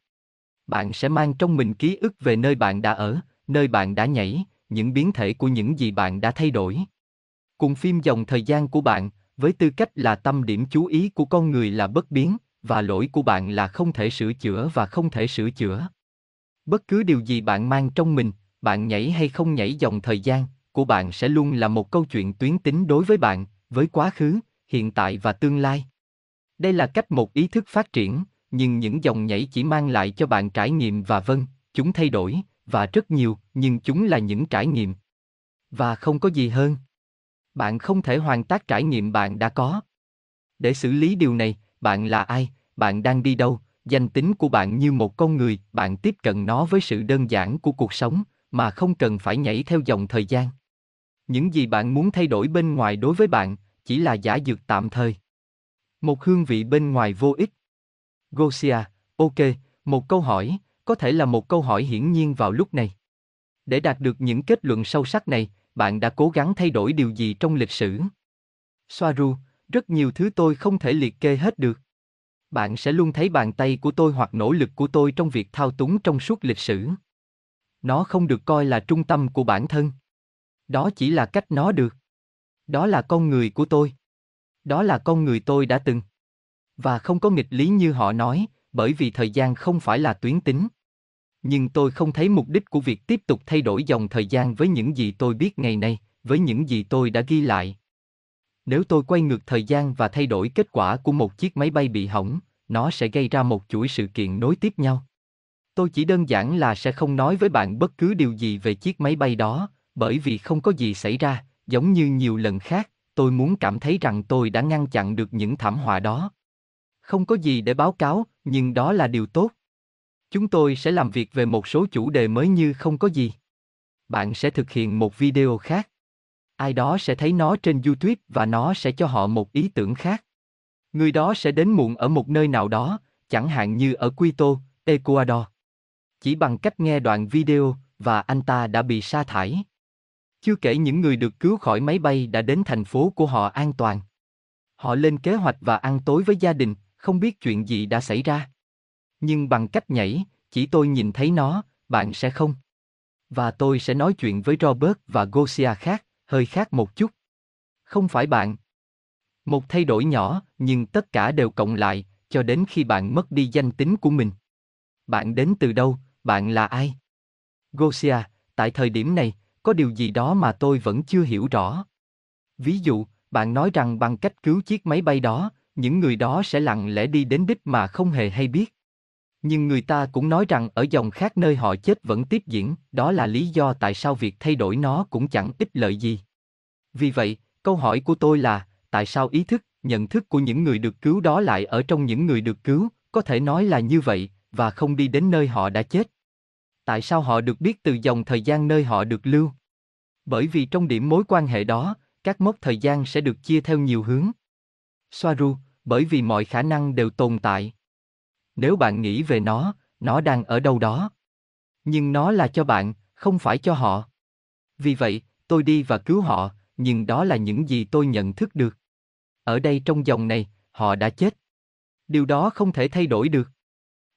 Bạn sẽ mang trong mình ký ức về nơi bạn đã ở, nơi bạn đã nhảy, những biến thể của những gì bạn đã thay đổi. Cùng phim dòng thời gian của bạn, với tư cách là tâm điểm chú ý của con người là bất biến, và lỗi của bạn là không thể sửa chữa và không thể sửa chữa. Bất cứ điều gì bạn mang trong mình, bạn nhảy hay không nhảy dòng thời gian, của bạn sẽ luôn là một câu chuyện tuyến tính đối với bạn, với quá khứ, hiện tại và tương lai. Đây là cách một ý thức phát triển, nhưng những dòng nhảy chỉ mang lại cho bạn trải nghiệm và vâng, chúng thay đổi, và rất nhiều, nhưng chúng là những trải nghiệm. Và không có gì hơn. Bạn không thể hoàn tác trải nghiệm bạn đã có. Để xử lý điều này, bạn là ai, bạn đang đi đâu, danh tính của bạn như một con người, bạn tiếp cận nó với sự đơn giản của cuộc sống, mà không cần phải nhảy theo dòng thời gian. Những gì bạn muốn thay đổi bên ngoài đối với bạn, chỉ là giả dược tạm thời. Một hương vị bên ngoài vô ích. Gosia, ok, một câu hỏi, có thể là một câu hỏi hiển nhiên vào lúc này. Để đạt được những kết luận sâu sắc này, bạn đã cố gắng thay đổi điều gì trong lịch sử? Soaru, rất nhiều thứ tôi không thể liệt kê hết được. Bạn sẽ luôn thấy bàn tay của tôi hoặc nỗ lực của tôi trong việc thao túng trong suốt lịch sử. Nó không được coi là trung tâm của bản thân. Đó chỉ là cách nó được. Đó là con người của tôi. Đó là con người tôi đã từng. Và không có nghịch lý như họ nói, bởi vì thời gian không phải là tuyến tính. Nhưng tôi không thấy mục đích của việc tiếp tục thay đổi dòng thời gian với những gì tôi biết ngày nay, với những gì tôi đã ghi lại. Nếu tôi quay ngược thời gian và thay đổi kết quả của một chiếc máy bay bị hỏng, nó sẽ gây ra một chuỗi sự kiện nối tiếp nhau. Tôi chỉ đơn giản là sẽ không nói với bạn bất cứ điều gì về chiếc máy bay đó, bởi vì không có gì xảy ra, giống như nhiều lần khác, tôi muốn cảm thấy rằng tôi đã ngăn chặn được những thảm họa đó. Không có gì để báo cáo, nhưng đó là điều tốt. Chúng tôi sẽ làm việc về một số chủ đề mới như không có gì. Bạn sẽ thực hiện một video khác. Ai đó sẽ thấy nó trên YouTube và nó sẽ cho họ một ý tưởng khác. Người đó sẽ đến muộn ở một nơi nào đó, chẳng hạn như ở Quito, Ecuador. Chỉ bằng cách nghe đoạn video, và anh ta đã bị sa thải. Chưa kể những người được cứu khỏi máy bay đã đến thành phố của họ an toàn. Họ lên kế hoạch và ăn tối với gia đình, không biết chuyện gì đã xảy ra. Nhưng bằng cách nhảy, chỉ tôi nhìn thấy nó, bạn sẽ không. Và tôi sẽ nói chuyện với Robert và Gosia khác, hơi khác một chút. Không phải bạn. Một thay đổi nhỏ, nhưng tất cả đều cộng lại, cho đến khi bạn mất đi danh tính của mình. Bạn đến từ đâu, bạn là ai? Gosia, tại thời điểm này, có điều gì đó mà tôi vẫn chưa hiểu rõ. Ví dụ, bạn nói rằng bằng cách cứu chiếc máy bay đó, những người đó sẽ lặng lẽ đi đến đích mà không hề hay biết. Nhưng người ta cũng nói rằng ở dòng khác nơi họ chết vẫn tiếp diễn, đó là lý do tại sao việc thay đổi nó cũng chẳng ích lợi gì. Vì vậy, câu hỏi của tôi là, tại sao ý thức, nhận thức của những người được cứu đó lại ở trong những người được cứu, có thể nói là như vậy, và không đi đến nơi họ đã chết? Tại sao họ được biết từ dòng thời gian nơi họ được lưu? Bởi vì trong điểm mối quan hệ đó, các mốc thời gian sẽ được chia theo nhiều hướng. Soaru, bởi vì mọi khả năng đều tồn tại. Nếu bạn nghĩ về nó, nó đang ở đâu đó. Nhưng nó là cho bạn, không phải cho họ. Vì vậy, tôi đi và cứu họ, nhưng đó là những gì tôi nhận thức được. Ở đây trong dòng này, họ đã chết. Điều đó không thể thay đổi được.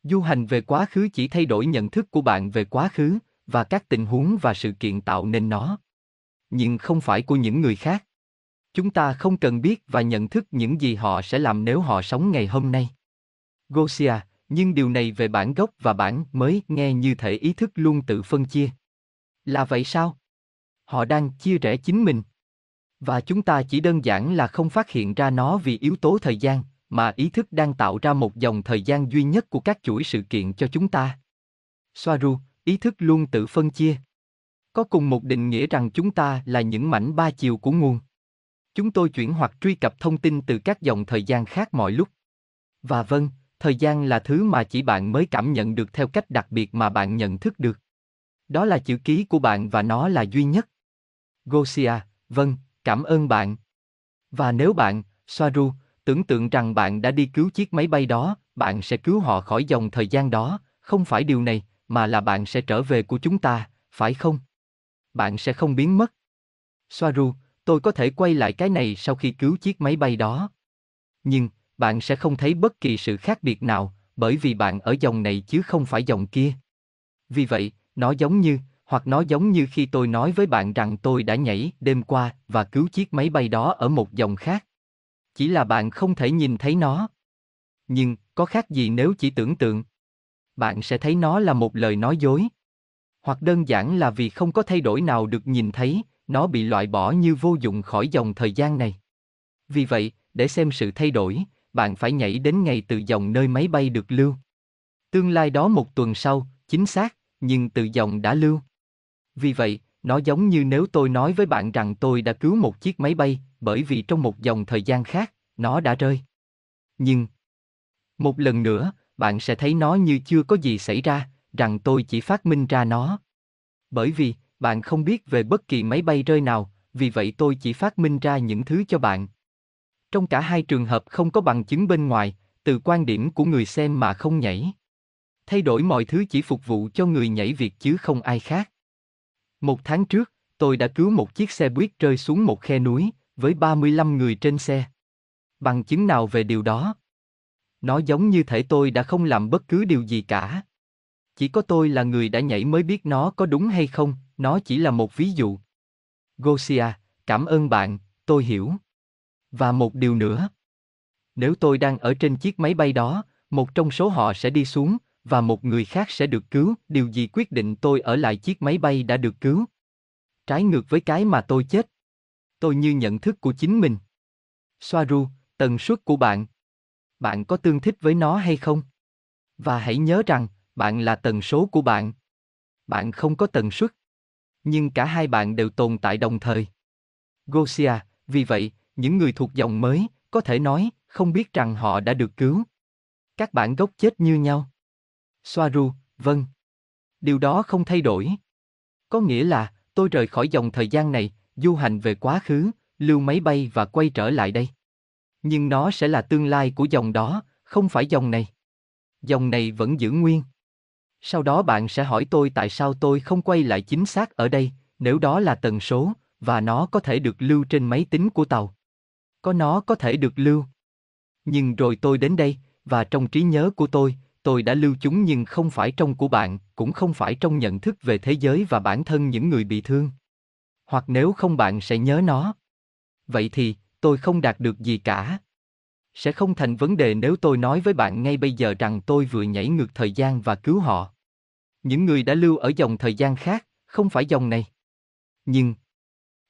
Du hành về quá khứ chỉ thay đổi nhận thức của bạn về quá khứ, và các tình huống và sự kiện tạo nên nó. Nhưng không phải của những người khác. Chúng ta không cần biết và nhận thức những gì họ sẽ làm nếu họ sống ngày hôm nay. Gosia, nhưng điều này về bản gốc và bản mới nghe như thể ý thức luôn tự phân chia. Là vậy sao? Họ đang chia rẽ chính mình. Và chúng ta chỉ đơn giản là không phát hiện ra nó vì yếu tố thời gian, mà ý thức đang tạo ra một dòng thời gian duy nhất của các chuỗi sự kiện cho chúng ta. Soaru, ý thức luôn tự phân chia. Có cùng một định nghĩa rằng chúng ta là những mảnh ba chiều của nguồn. Chúng tôi chuyển hoặc truy cập thông tin từ các dòng thời gian khác mọi lúc. Và vâng, thời gian là thứ mà chỉ bạn mới cảm nhận được theo cách đặc biệt mà bạn nhận thức được. Đó là chữ ký của bạn và nó là duy nhất. Gosia, vâng, cảm ơn bạn. Và nếu bạn, Soaru, tưởng tượng rằng bạn đã đi cứu chiếc máy bay đó, bạn sẽ cứu họ khỏi dòng thời gian đó, không phải điều này, mà là bạn sẽ trở về của chúng ta, phải không? Bạn sẽ không biến mất. Soaru, tôi có thể quay lại cái này sau khi cứu chiếc máy bay đó. Nhưng, bạn sẽ không thấy bất kỳ sự khác biệt nào, bởi vì bạn ở dòng này chứ không phải dòng kia. Vì vậy, nó giống như, hoặc nó giống như khi tôi nói với bạn rằng tôi đã nhảy đêm qua và cứu chiếc máy bay đó ở một dòng khác. Chỉ là bạn không thể nhìn thấy nó. Nhưng, có khác gì nếu chỉ tưởng tượng? Bạn sẽ thấy nó là một lời nói dối. Hoặc đơn giản là vì không có thay đổi nào được nhìn thấy, nó bị loại bỏ như vô dụng khỏi dòng thời gian này. Vì vậy, để xem sự thay đổi, bạn phải nhảy đến ngày từ dòng nơi máy bay được lưu. Tương lai đó một tuần sau, chính xác, nhưng từ dòng đã lưu. Vì vậy, nó giống như nếu tôi nói với bạn rằng tôi đã cứu một chiếc máy bay, bởi vì trong một dòng thời gian khác, nó đã rơi. Nhưng, một lần nữa, bạn sẽ thấy nó như chưa có gì xảy ra, rằng tôi chỉ phát minh ra nó. Bởi vì, bạn không biết về bất kỳ máy bay rơi nào, vì vậy tôi chỉ phát minh ra những thứ cho bạn. Trong cả hai trường hợp không có bằng chứng bên ngoài, từ quan điểm của người xem mà không nhảy. Thay đổi mọi thứ chỉ phục vụ cho người nhảy việc chứ không ai khác. Một tháng trước, tôi đã cứu một chiếc xe buýt rơi xuống một khe núi, với 35 người trên xe. Bằng chứng nào về điều đó? Nó giống như thể tôi đã không làm bất cứ điều gì cả. Chỉ có tôi là người đã nhảy mới biết nó có đúng hay không, nó chỉ là một ví dụ. Gosia, cảm ơn bạn, tôi hiểu. Và một điều nữa. Nếu tôi đang ở trên chiếc máy bay đó, một trong số họ sẽ đi xuống, và một người khác sẽ được cứu, điều gì quyết định tôi ở lại chiếc máy bay đã được cứu? Trái ngược với cái mà tôi chết. Tôi như nhận thức của chính mình. Soaru, tần suất của bạn. Bạn có tương thích với nó hay không? Và hãy nhớ rằng, Bạn là tần số của bạn. Bạn không có tần suất. Nhưng cả hai bạn đều tồn tại đồng thời. Gosia, vì vậy, những người thuộc dòng mới, có thể nói, không biết rằng họ đã được cứu. Các bạn gốc chết như nhau. Soaru, vâng. Điều đó không thay đổi. Có nghĩa là, tôi rời khỏi dòng thời gian này, du hành về quá khứ, lưu máy bay và quay trở lại đây. Nhưng nó sẽ là tương lai của dòng đó, không phải dòng này. Dòng này vẫn giữ nguyên. Sau đó bạn sẽ hỏi tôi tại sao tôi không quay lại chính xác ở đây, nếu đó là tần số, và nó có thể được lưu trên máy tính của tàu. Có nó có thể được lưu. Nhưng rồi tôi đến đây, và trong trí nhớ của tôi, tôi đã lưu chúng nhưng không phải trong của bạn, cũng không phải trong nhận thức về thế giới và bản thân những người bị thương. Hoặc nếu không bạn sẽ nhớ nó. Vậy thì, tôi không đạt được gì cả. Sẽ không thành vấn đề nếu tôi nói với bạn ngay bây giờ rằng tôi vừa nhảy ngược thời gian và cứu họ. Những người đã lưu ở dòng thời gian khác, không phải dòng này. Nhưng,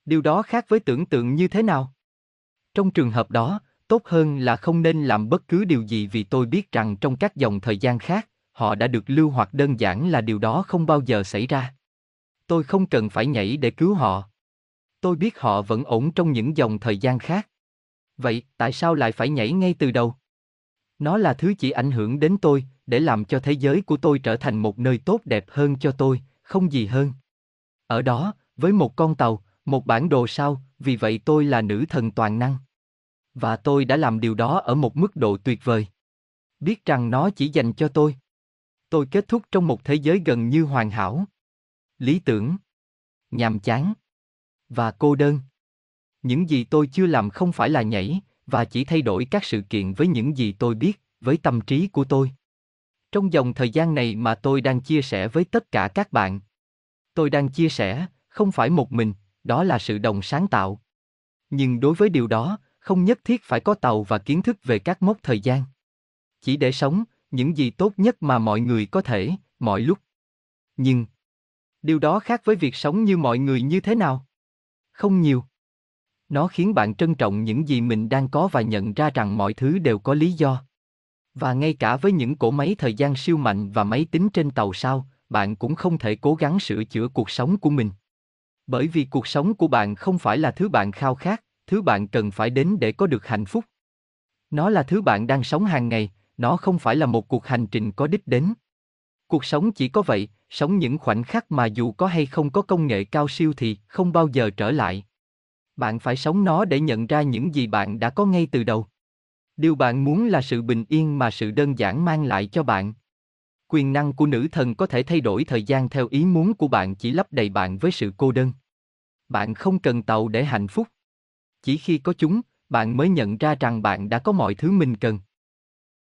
điều đó khác với tưởng tượng như thế nào? Trong trường hợp đó, tốt hơn là không nên làm bất cứ điều gì vì tôi biết rằng trong các dòng thời gian khác, họ đã được lưu hoặc đơn giản là điều đó không bao giờ xảy ra. Tôi không cần phải nhảy để cứu họ. Tôi biết họ vẫn ổn trong những dòng thời gian khác. Vậy, tại sao lại phải nhảy ngay từ đầu? Nó là thứ chỉ ảnh hưởng đến tôi, để làm cho thế giới của tôi trở thành một nơi tốt đẹp hơn cho tôi, không gì hơn. Ở đó, với một con tàu, một bản đồ sao, vì vậy tôi là nữ thần toàn năng. Và tôi đã làm điều đó ở một mức độ tuyệt vời. Biết rằng nó chỉ dành cho tôi. Tôi kết thúc trong một thế giới gần như hoàn hảo. Lý tưởng. Nhàm chán. Và cô đơn. Những gì tôi chưa làm không phải là nhảy, và chỉ thay đổi các sự kiện với những gì tôi biết, với tâm trí của tôi. Trong dòng thời gian này mà tôi đang chia sẻ với tất cả các bạn. Tôi đang chia sẻ, không phải một mình, đó là sự đồng sáng tạo. Nhưng đối với điều đó, không nhất thiết phải có tàu và kiến thức về các mốc thời gian. Chỉ để sống, những gì tốt nhất mà mọi người có thể, mọi lúc. Nhưng, điều đó khác với việc sống như mọi người như thế nào? Không nhiều. Nó khiến bạn trân trọng những gì mình đang có và nhận ra rằng mọi thứ đều có lý do. Và ngay cả với những cỗ máy thời gian siêu mạnh và máy tính trên tàu sao, bạn cũng không thể cố gắng sửa chữa cuộc sống của mình. Bởi vì cuộc sống của bạn không phải là thứ bạn khao khát, thứ bạn cần phải đến để có được hạnh phúc. Nó là thứ bạn đang sống hàng ngày, nó không phải là một cuộc hành trình có đích đến. Cuộc sống chỉ có vậy, sống những khoảnh khắc mà dù có hay không có công nghệ cao siêu thì không bao giờ trở lại. Bạn phải sống nó để nhận ra những gì bạn đã có ngay từ đầu. Điều bạn muốn là sự bình yên mà sự đơn giản mang lại cho bạn. Quyền năng của nữ thần có thể thay đổi thời gian theo ý muốn của bạn chỉ lấp đầy bạn với sự cô đơn. Bạn không cần tàu để hạnh phúc. Chỉ khi có chúng, bạn mới nhận ra rằng bạn đã có mọi thứ mình cần.